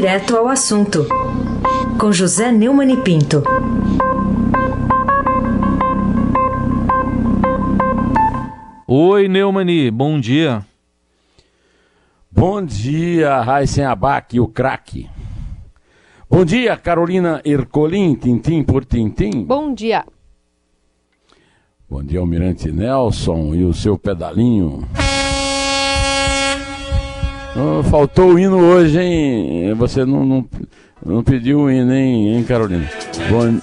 Direto ao assunto, com José Neumann e Pinto. Oi, Neumani, bom dia. Bom dia, Raíssen Abac, o craque. Bom dia, Carolina Ercolim, tintim por tintim. Bom dia. Bom dia, Almirante Nelson e o seu pedalinho. Oh, faltou o hino hoje, hein? Você não, não, não pediu o hino, hein, hein Carolina? Bom...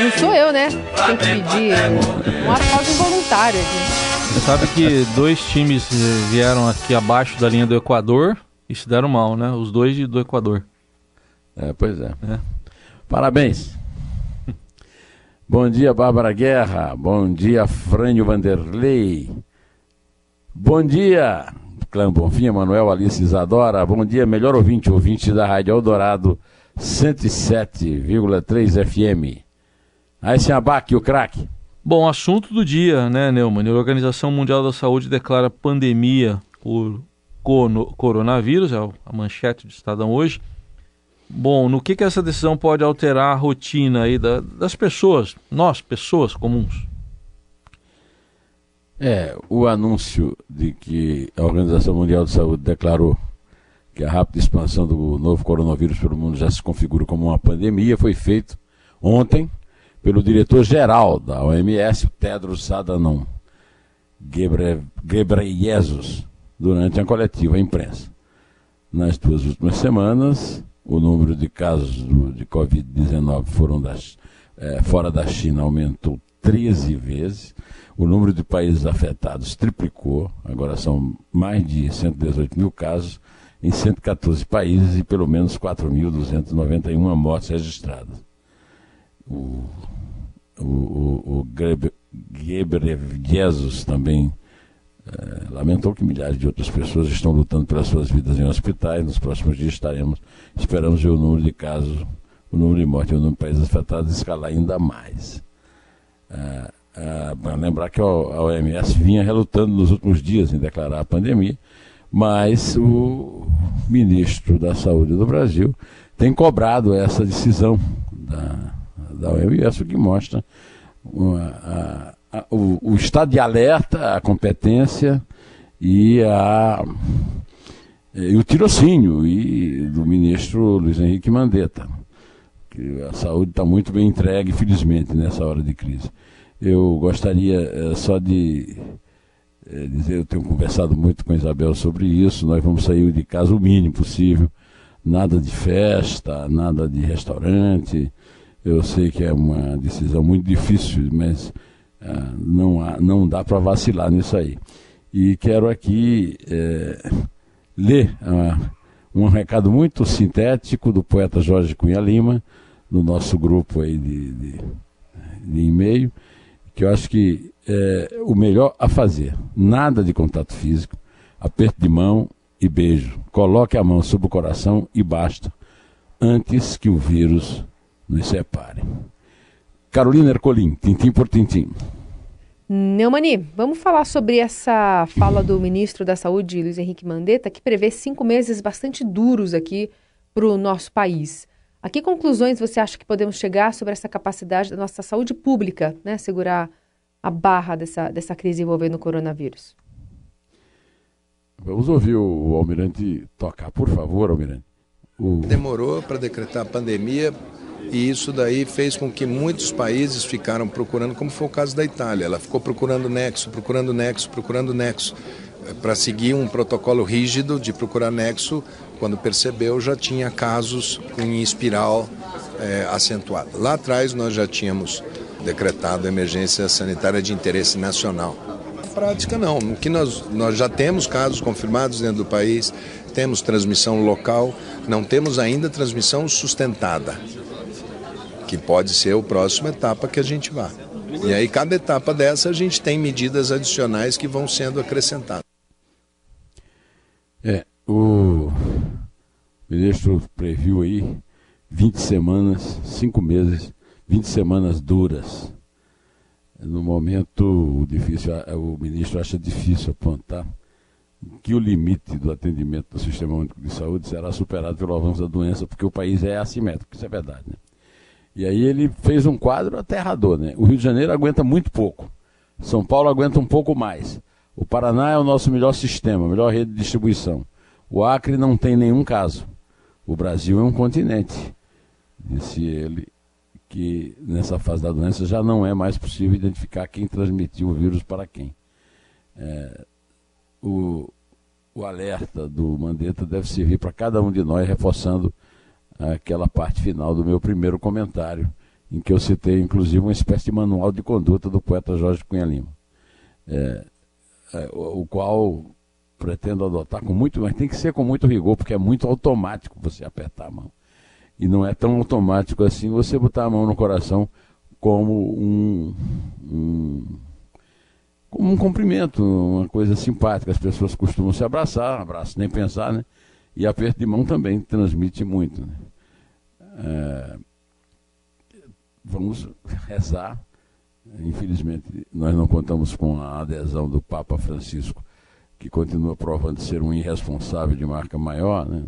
Não sou eu, né? Tem que pedir um aplauso involuntário aqui. Você sabe que dois times vieram aqui abaixo da linha do Equador e se deram mal, né? Os dois do Equador. É, pois é. é. Parabéns. Bom dia, Bárbara Guerra. Bom dia, Frânio Vanderlei. Bom dia, Clã Bonfim, Manuel Alice Isadora. Bom dia, melhor ouvinte, ouvinte da Rádio Eldorado 107,3 FM. Aí se abaque o craque. Bom, assunto do dia, né, Neumann? A Organização Mundial da Saúde declara pandemia por coronavírus, é a manchete do Estadão hoje. Bom, no que, que essa decisão pode alterar a rotina aí da, das pessoas, nós, pessoas comuns? É, o anúncio de que a Organização Mundial de Saúde declarou que a rápida expansão do novo coronavírus pelo mundo já se configura como uma pandemia foi feito ontem pelo diretor-geral da OMS, Tedros Adhanom Ghebreyesus, durante a coletiva imprensa. Nas duas últimas semanas, o número de casos de Covid-19 foram das, é, fora da China aumentou 13 vezes o número de países afetados triplicou, agora são mais de 118 mil casos em 114 países e pelo menos 4.291 mortes registradas. O, o, o, o também é, lamentou que milhares de outras pessoas estão lutando pelas suas vidas em hospitais. Nos próximos dias estaremos, esperamos ver o número de casos, o número de mortes e o número de países afetados escalar ainda mais. É, ah, lembrar que a OMS vinha relutando nos últimos dias em declarar a pandemia, mas o ministro da Saúde do Brasil tem cobrado essa decisão da, da OMS, o que mostra a, a, o, o, estado de alerta, a competência e, a, e o tirocínio e do ministro Luiz Henrique Mandetta. Que a saúde está muito bem entregue, felizmente, nessa hora de crise. Eu gostaria é, só de é, dizer, eu tenho conversado muito com a Isabel sobre isso, nós vamos sair de casa o mínimo possível, nada de festa, nada de restaurante. Eu sei que é uma decisão muito difícil, mas ah, não, há, não dá para vacilar nisso aí. E quero aqui é, ler ah, um recado muito sintético do poeta Jorge Cunha Lima, no nosso grupo aí de, de, de e-mail, que eu acho que é o melhor a fazer. Nada de contato físico, aperto de mão e beijo. Coloque a mão sobre o coração e basta, antes que o vírus nos separe. Carolina Ercolim, tintim por tintim. Neumani, vamos falar sobre essa fala do ministro da Saúde, Luiz Henrique Mandetta, que prevê cinco meses bastante duros aqui para o nosso país. A que conclusões você acha que podemos chegar sobre essa capacidade da nossa saúde pública, né, segurar a barra dessa, dessa crise envolvendo o coronavírus? Vamos ouvir o, o Almirante tocar, por favor, Almirante. O... Demorou para decretar a pandemia e isso daí fez com que muitos países ficaram procurando, como foi o caso da Itália. Ela ficou procurando nexo, procurando nexo, procurando nexo para seguir um protocolo rígido de procurar nexo, quando percebeu já tinha casos em espiral é, acentuada. Lá atrás nós já tínhamos decretado emergência sanitária de interesse nacional. Na prática não, que nós, nós já temos casos confirmados dentro do país, temos transmissão local, não temos ainda transmissão sustentada, que pode ser a próxima etapa que a gente vá. E aí, cada etapa dessa, a gente tem medidas adicionais que vão sendo acrescentadas. É, o ministro previu aí 20 semanas, 5 meses, 20 semanas duras. No momento difícil, o ministro acha difícil apontar que o limite do atendimento do Sistema Único de Saúde será superado pelo avanço da doença, porque o país é assimétrico, isso é verdade. Né? E aí ele fez um quadro aterrador. Né? O Rio de Janeiro aguenta muito pouco, São Paulo aguenta um pouco mais. O Paraná é o nosso melhor sistema, melhor rede de distribuição. O Acre não tem nenhum caso. O Brasil é um continente, disse ele, que nessa fase da doença já não é mais possível identificar quem transmitiu o vírus para quem. É, o, o alerta do Mandetta deve servir para cada um de nós, reforçando aquela parte final do meu primeiro comentário, em que eu citei inclusive uma espécie de manual de conduta do poeta Jorge Cunha Lima, é, é, o, o qual pretendo adotar com muito, mas tem que ser com muito rigor, porque é muito automático você apertar a mão. E não é tão automático assim você botar a mão no coração como um, um como um cumprimento, uma coisa simpática. As pessoas costumam se abraçar, abraço nem pensar, né? E aperto de mão também transmite muito. Né? É, vamos rezar. Infelizmente, nós não contamos com a adesão do Papa Francisco que continua provando ser um irresponsável de marca maior, né?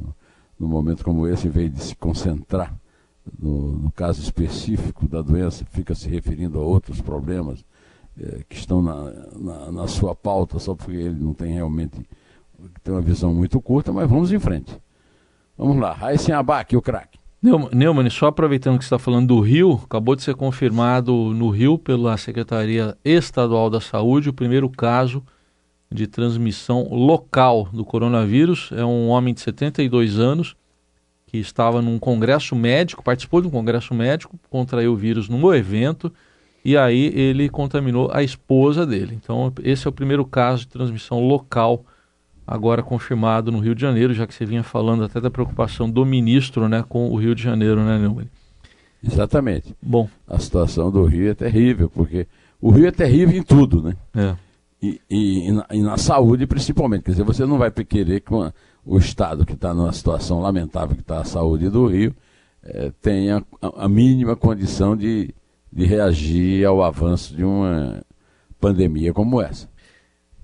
no momento como esse, em vez de se concentrar no, no caso específico da doença, fica se referindo a outros problemas é, que estão na, na, na, sua pauta, só porque ele não tem realmente tem uma visão muito curta, mas vamos em frente. Vamos lá, Raíssen Abac, o craque. Neumann, só aproveitando que você está falando do Rio, acabou de ser confirmado no Rio pela Secretaria Estadual da Saúde o primeiro caso de transmissão local do coronavírus. É um homem de 72 anos que estava num congresso médico, participou de um congresso médico, contraiu o vírus num evento e aí ele contaminou a esposa dele. Então, esse é o primeiro caso de transmissão local agora confirmado no Rio de Janeiro, já que você vinha falando até da preocupação do ministro, né, com o Rio de Janeiro, né, Neumann? Exatamente. Bom, a situação do Rio é terrível, porque o Rio é terrível em tudo, né? É e, e, e, na, e, na, saúde principalmente. Quer dizer, você não vai querer que uma, o Estado que está numa situação lamentável que está a saúde do Rio é, tenha a, a, mínima condição de, de reagir ao avanço de uma pandemia como essa.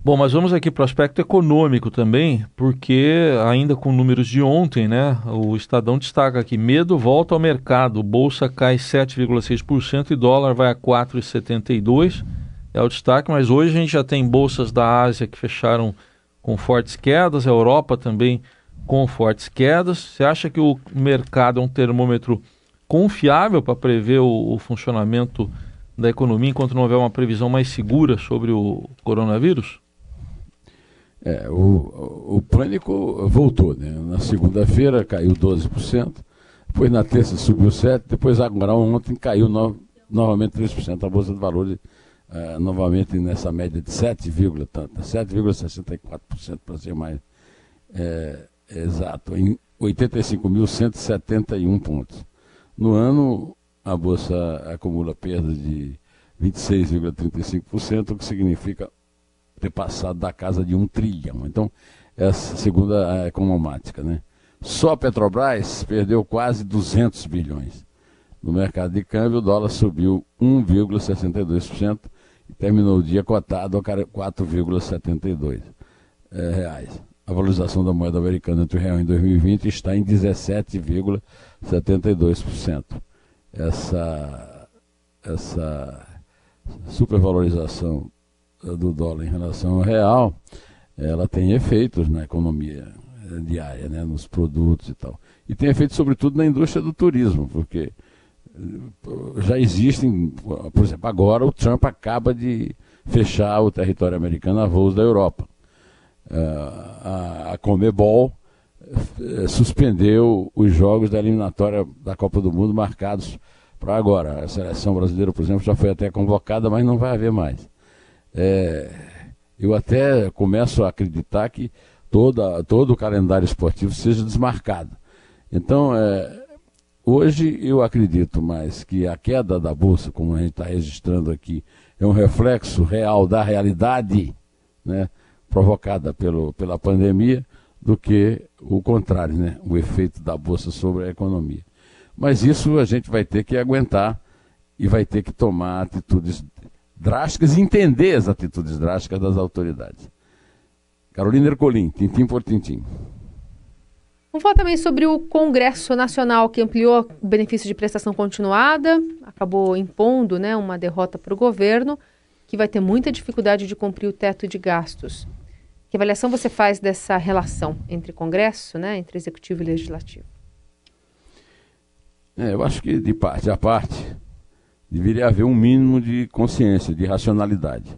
Bom, mas vamos aqui para o aspecto econômico também, porque ainda com números de ontem, né, o Estadão destaca que medo volta ao mercado, bolsa cai 7,6% e dólar vai a 4,72% é o destaque, mas hoje a gente já tem bolsas da Ásia que fecharam com fortes quedas, a Europa também com fortes quedas. Você acha que o mercado é um termômetro confiável para prever o, o funcionamento da economia enquanto não houver uma previsão mais segura sobre o coronavírus? É, o, o pânico voltou, né? Na segunda-feira caiu 12%, depois na terça subiu 7%, depois agora ontem caiu no, novamente 3%. A Bolsa de Valores uh, novamente nessa média de 7,64% para ser mais é, exato, em 85.171 pontos. No ano, a Bolsa acumula perdas de 26,35%, o que significa ter passado da casa de um trilhão. Então, essa segunda a economática, né? Só a Petrobras perdeu quase 200 bilhões. No mercado de câmbio, o dólar subiu 1,62%, terminou o dia cotado a 4,72 é, reais. A valorização da moeda americana entre o real em 2020 está em 17,72%. Essa, essa supervalorização do dólar em relação ao real, ela tem efeitos na economia eh, diária, né, nos produtos e tal. E tem efeitos sobretudo na indústria do turismo, porque já existem, por exemplo, agora o Trump acaba de fechar o território americano a voos da Europa. Uh, a, Comebol uh, suspendeu os jogos da eliminatória da Copa do Mundo marcados para agora. A seleção brasileira, por exemplo, já foi até convocada, mas não vai haver mais. É, eu até começo a acreditar que toda, todo o calendário esportivo seja desmarcado. Então, é, Hoje eu acredito mais que a queda da bolsa, como a gente está registrando aqui, é um reflexo real da realidade, né, provocada pelo, pela pandemia, do que o contrário, né, o efeito da bolsa sobre a economia. Mas isso a gente vai ter que aguentar e vai ter que tomar atitudes drásticas e entender as atitudes drásticas das autoridades. Carolina Ercolim, tintim por tintim. Vamos falar também sobre o Congresso Nacional, que ampliou o benefício de prestação continuada, acabou impondo né, uma derrota para o governo, que vai ter muita dificuldade de cumprir o teto de gastos. Que avaliação você faz dessa relação entre Congresso, né, entre Executivo e Legislativo? É, eu acho que, de parte a parte, deveria haver um mínimo de consciência, de racionalidade.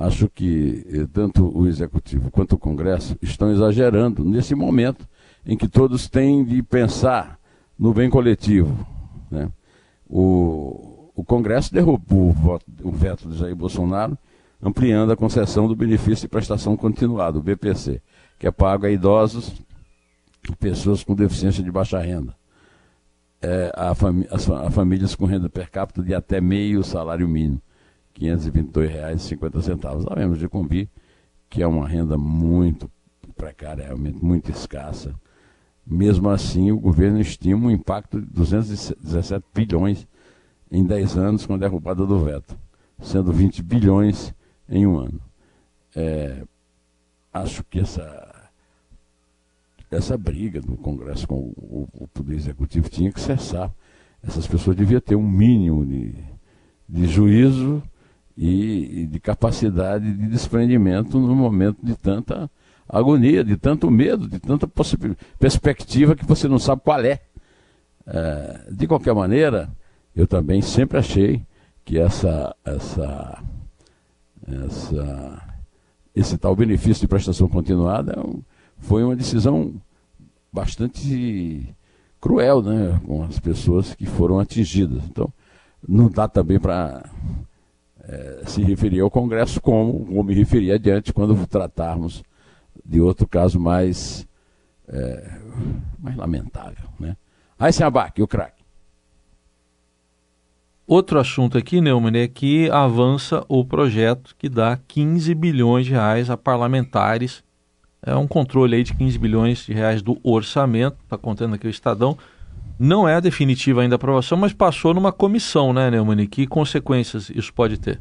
Acho que eh, tanto o Executivo quanto o Congresso estão exagerando nesse momento em que todos têm de pensar no bem coletivo. Né? O, o Congresso derrubou o, voto, o veto de Jair Bolsonaro, ampliando a concessão do benefício de prestação continuada, o BPC, que é pago a idosos e pessoas com deficiência de baixa renda. É, a, fami a famílias com renda per capita de até meio salário mínimo, R$ 522,50. Sabemos de Combi, que é uma renda muito precária, realmente muito escassa. Mesmo assim, o governo estima um impacto de 217 bilhões em 10 anos com a derrubada do veto, sendo 20 bilhões em um ano. É, acho que essa, essa briga no Congresso com o, o, Poder Executivo tinha que cessar. Essas pessoas deviam ter um mínimo de, de juízo e, e de capacidade de desprendimento no momento de tanta agonia, de tanto medo, de tanta perspectiva que você não sabe qual é. é. De qualquer maneira, eu também sempre achei que essa, essa, essa, esse tal benefício de prestação continuada é foi uma decisão bastante cruel né, com as pessoas que foram atingidas. Então, não dá também para é, se referir ao Congresso como, como me referi adiante quando tratarmos de outro caso mais, é, mais lamentável. Né? Aí se abaque, o craque. Outro assunto aqui, Neumann, é que avança o projeto que dá 15 bilhões de reais a parlamentares. É um controle aí de 15 bilhões de reais do orçamento, está contando aqui o Estadão. Não é a definitiva ainda a aprovação, mas passou numa comissão, né, Neumann? Que consequências isso pode ter?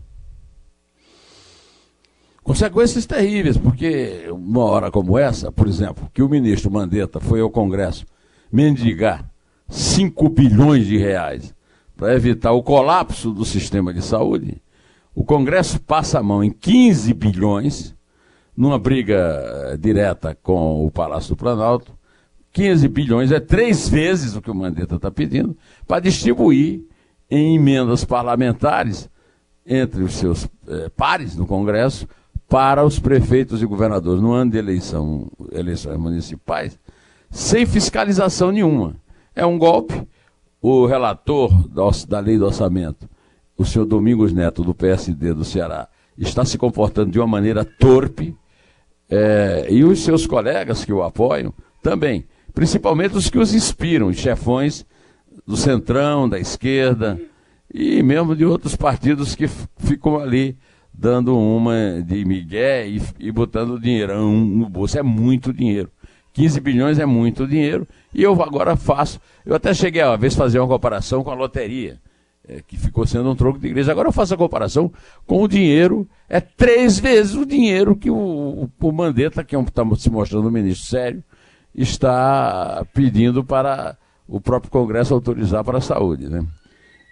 Consequências terríveis, porque uma hora como essa, por exemplo, que o ministro Mandetta foi ao Congresso mendigar 5 bilhões de reais para evitar o colapso do sistema de saúde, o Congresso passa a mão em 15 bilhões, numa briga eh, direta com o Palácio do Planalto. 15 bilhões é três vezes o que o Mandetta está pedindo, para distribuir em emendas parlamentares entre os seus eh, pares no Congresso para os prefeitos e governadores no ano de eleição, eleições municipais, sem fiscalização nenhuma. É um golpe. O relator da lei do orçamento, o senhor Domingos Neto, do PSD do Ceará, está se comportando de uma maneira torpe, é, e os seus colegas que o apoiam também, principalmente os que os inspiram, os chefões do centrão, da esquerda, e mesmo de outros partidos que ficam ali dando uma de migué e, e botando dinheirão no bolso. É muito dinheiro. 15 bilhões é muito dinheiro. E eu agora faço. Eu até cheguei a vez fazer uma comparação com a loteria, é, que ficou sendo um troco de igreja. Agora eu faço a comparação com o dinheiro. É três vezes o dinheiro que o, o Mandetta, que está é se mostrando um ministro sério, está pedindo para o próprio Congresso autorizar para a saúde. Né?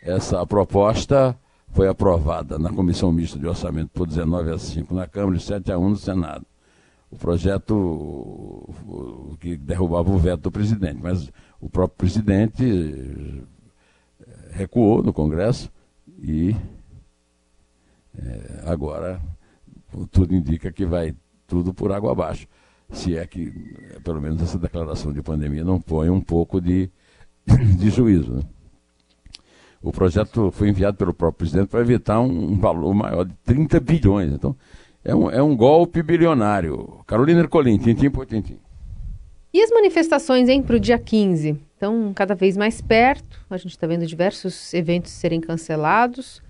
Essa proposta foi aprovada na Comissão Mista de Orçamento por 19 a 5 na Câmara e 7 a 1 no Senado. O projeto que derrubava o veto do presidente, mas o próprio presidente eh, recuou no Congresso e é, agora tudo indica que vai tudo por água abaixo. Se é que, pelo menos, essa declaração de pandemia não põe um pouco de, de juízo. Né? o projeto foi enviado pelo próprio presidente para evitar um, valor maior de 30 bilhões. Então, é um, é um golpe bilionário. Carolina Ercolim, tintim por tintim. E as manifestações, hein, para o dia 15? Estão cada vez mais perto, a gente está vendo diversos eventos serem cancelados.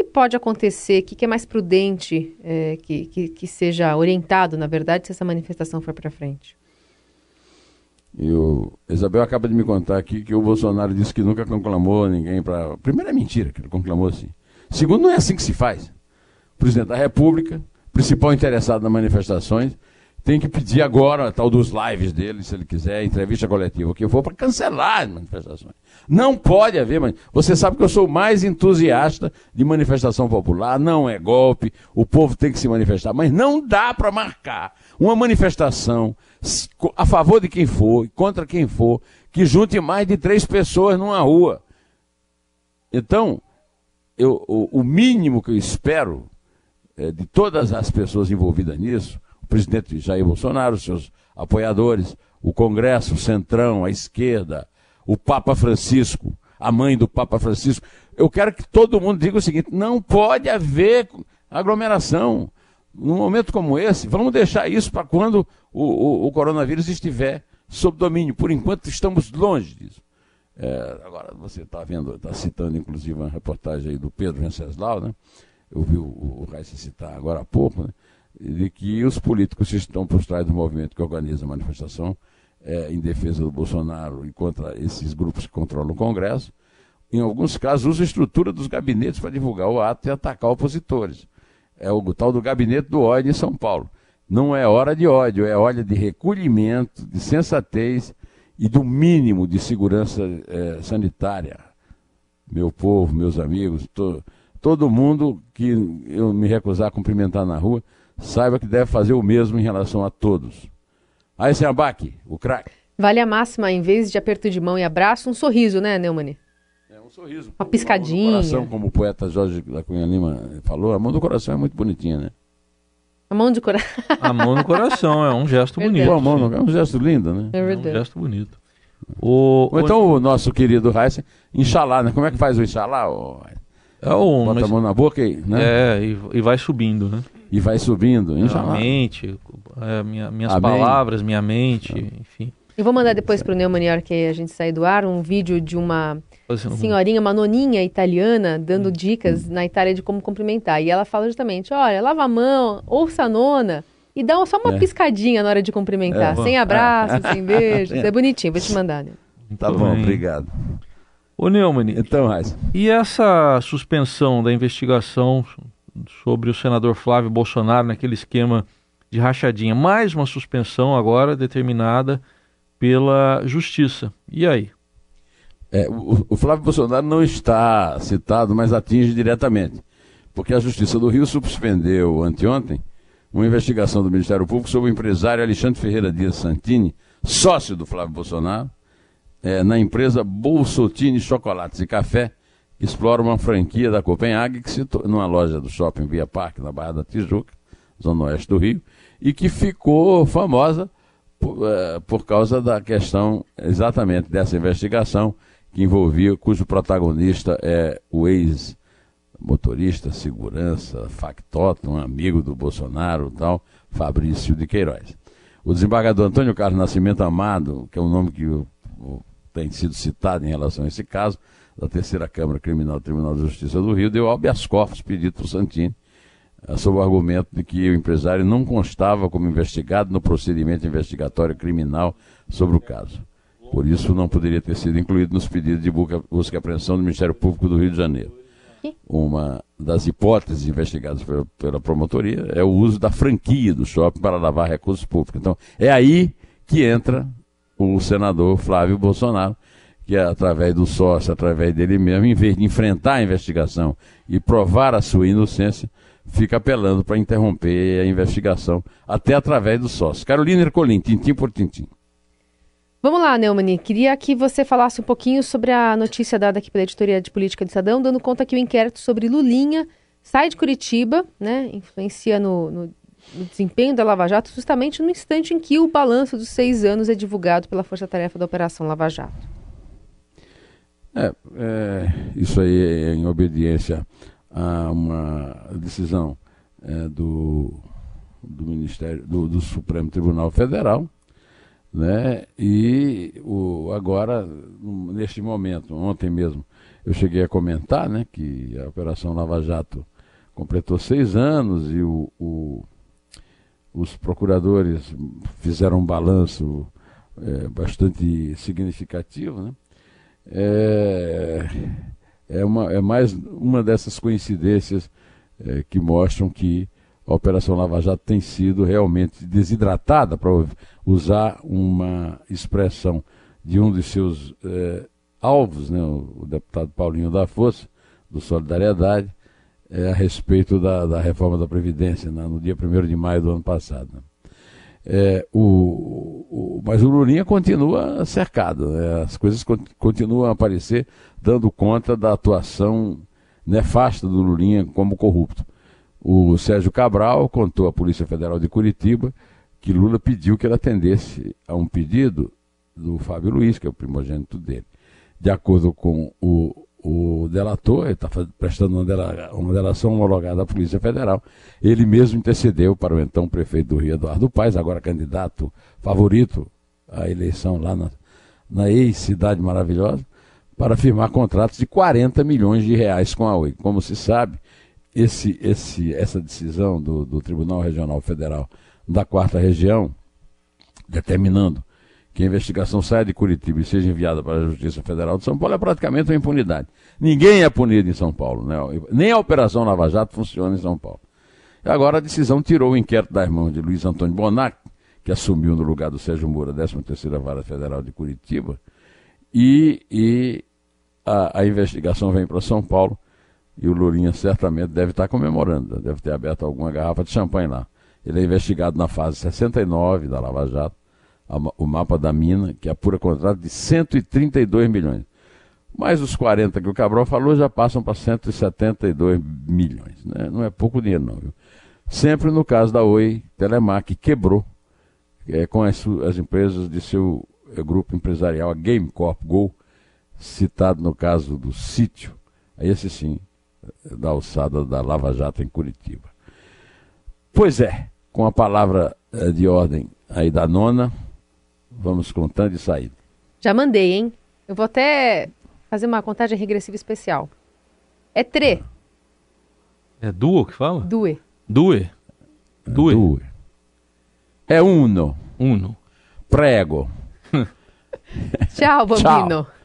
Que, pode acontecer? O que, que é mais prudente é, que, que, que seja orientado, na verdade, se essa manifestação for para frente? E o Isabel acaba de me contar aqui que o Bolsonaro disse que nunca conclamou ninguém para. Primeiro é mentira que ele conclamou assim. Segundo, não é assim que se faz. O presidente da República, principal interessado nas manifestações, tem que pedir agora, tal dos lives dele, se ele quiser, entrevista coletiva, o que for, para cancelar as manifestações. Não pode haver. Você sabe que eu sou mais entusiasta de manifestação popular, não é golpe, o povo tem que se manifestar, mas não dá para marcar uma manifestação a favor de quem for, contra quem for, que junte mais de três pessoas numa rua. Então, eu, o, o mínimo que eu espero é, de todas as pessoas envolvidas nisso, presidente Jair Bolsonaro, seus apoiadores, o Congresso, o Centrão, a esquerda, o Papa Francisco, a mãe do Papa Francisco. Eu quero que todo mundo diga o seguinte: não pode haver aglomeração. Num momento como esse, vamos deixar isso para quando o, o, o, coronavírus estiver sob domínio. Por enquanto, estamos longe disso. É, agora, você está vendo, está citando inclusive uma reportagem aí do Pedro Venceslau, né? Eu vi o, o Raíssa citar agora há pouco, né? De que os políticos que estão por trás do movimento que organiza a manifestação é, em defesa do Bolsonaro e contra esses grupos que controlam o Congresso, em alguns casos usam a estrutura dos gabinetes para divulgar o ato e atacar opositores. É o tal do gabinete do ódio em São Paulo. Não é hora de ódio, é hora de recolhimento, de sensatez e do mínimo de segurança é, sanitária. Meu povo, meus amigos, to, todo mundo que eu me recusar a cumprimentar na rua, saiba que deve fazer o mesmo em relação a todos. Aí, sem abaque, o craque. Vale a máxima, em vez de aperto de mão e abraço, um sorriso, né, Neumani? É um sorriso. Uma piscadinha. coração, como o poeta Jorge da Cunha Lima falou, a mão do coração é muito bonitinha, né? A mão do coração. a mão no coração, é um gesto bonito. Pô, a mão no... É um gesto lindo, né? É, verdade. é um gesto bonito. O, Ou então o... nosso querido Heisen, Inxalá, né? Como é que faz o Inxalá? É o, Bota mas... a mão na boca e, né? É, e, e vai subindo, né? E vai subindo, Minha mente, é, minha, minhas Amém. palavras, minha mente, enfim. Eu vou mandar depois para o Neumanior, que a gente sair do ar, um vídeo de uma senhorinha, uma noninha italiana, dando hum. dicas na Itália de como cumprimentar. E ela fala justamente, olha, lava a mão, ouça a nona e dá só uma é. piscadinha na hora de cumprimentar. É, sem abraço, é. sem beijo. É. é bonitinho, vou te mandar. Né? Tá bom, obrigado. Ô Neumann, então, Raiz. e essa suspensão da investigação sobre o senador Flávio Bolsonaro naquele esquema de rachadinha. Mais uma suspensão agora determinada pela Justiça. E aí? É, o, o, Flávio Bolsonaro não está citado, mas atinge diretamente. Porque a Justiça do Rio suspendeu anteontem uma investigação do Ministério Público sobre o empresário Alexandre Ferreira Dias Santini, sócio do Flávio Bolsonaro, é, na empresa Bolsotini Chocolates e Café, explora uma franquia da Copenhague, que se numa loja do shopping Via Parque, na Barra da Tijuca, zona oeste do Rio, e que ficou famosa por, uh, por causa da questão exatamente dessa investigação que envolvia, cujo protagonista é o ex motorista, segurança, factotum, amigo do Bolsonaro tal, Fabrício de Queiroz. O desembargador Antônio Carlos Nascimento Amado, que é um nome que tem sido citado em relação a esse caso, da Terceira Câmara Criminal do Tribunal de Justiça do Rio, deu habeas corpus pedido para o Santini, eh, sob o argumento de que o empresário não constava como investigado no procedimento investigatório criminal sobre o caso. Por isso, não poderia ter sido incluído nos pedidos de busca e apreensão do Ministério Público do Rio de Janeiro. Uma das hipóteses investigadas pela, pela promotoria é o uso da franquia do shopping para lavar recursos públicos. Então, é aí que entra o senador Flávio Bolsonaro, que é através do sócio, através dele mesmo, em vez de enfrentar a investigação e provar a sua inocência, fica apelando para interromper a investigação, até através do sócio. Carolina Ercolim, tintim por tintim. Vamos lá, Neumani. Queria que você falasse um pouquinho sobre a notícia dada aqui pela Editoria de Política do Estadão, dando conta que o inquérito sobre Lulinha sai de Curitiba, né, influencia no, no, no desempenho da Lava Jato, justamente no instante em que o balanço dos seis anos é divulgado pela Força Tarefa da Operação Lava Jato. É, é, isso aí é em obediência a uma decisão é, do, do Ministério, do, do, Supremo Tribunal Federal, né? E o, agora, neste momento, ontem mesmo, eu cheguei a comentar, né, que a Operação Lava Jato completou seis anos e o, o os procuradores fizeram um balanço é, bastante significativo, né? É, é, uma, é mais uma dessas coincidências é, que mostram que a Operação Lava Jato tem sido realmente desidratada, para usar uma expressão de um dos seus eh, alvos, né, o, deputado Paulinho da Força, do Solidariedade, eh, a respeito da, da, reforma da Previdência, né, no dia 1 de maio do ano passado. Né. É, o, mas o Lulinha continua cercado, né? as coisas continuam a aparecer dando conta da atuação nefasta do Lulinha como corrupto. O Sérgio Cabral contou à Polícia Federal de Curitiba que Lula pediu que ele atendesse a um pedido do Fábio Luiz, que é o primogênito dele. De acordo com o, o delator, está prestando uma, dela, uma delação homologada à Polícia Federal, ele mesmo intercedeu para o então prefeito do Rio, Eduardo Paes, agora candidato favorito à eleição lá na, na ex-cidade maravilhosa, para firmar contratos de 40 milhões de reais com a Oi. Como se sabe, esse, esse, essa decisão do, do Tribunal Regional Federal da Quarta Região, determinando que a investigação saia de Curitiba e seja enviada para a Justiça Federal de São Paulo, é praticamente uma impunidade. Ninguém é punido em São Paulo, né? nem a Operação Lava Jato funciona em São Paulo. E agora a decisão tirou o inquérito das mãos de Luiz Antônio Bonac, que assumiu no lugar do Sérgio Moura, 13ª Vara Federal de Curitiba, e, e a, a investigação vem para São Paulo e o Lurinha certamente deve estar comemorando, deve ter aberto alguma garrafa de champanhe lá. Ele é investigado na fase 69 da Lava Jato, o mapa da mina, que apura contrato de 132 milhões. Mas os 40 que o Cabral falou já passam para 172 milhões. Né? Não é pouco dinheiro, não. Viu? Sempre no caso da Oi Telemar, que quebrou é, com as, as, empresas de seu é, grupo empresarial, a Game Corp Go, citado no caso do sítio, esse sim, da alçada da Lava Jato em Curitiba. Pois é, com a palavra é, de ordem aí da nona, vamos contando e saindo. Já mandei, hein? Eu vou até fazer uma contagem regressiva especial. É tre. É duo que fala? Due. Due. Due. Due. É uno. Uno. Prego. Tchau, bambino. Tchau.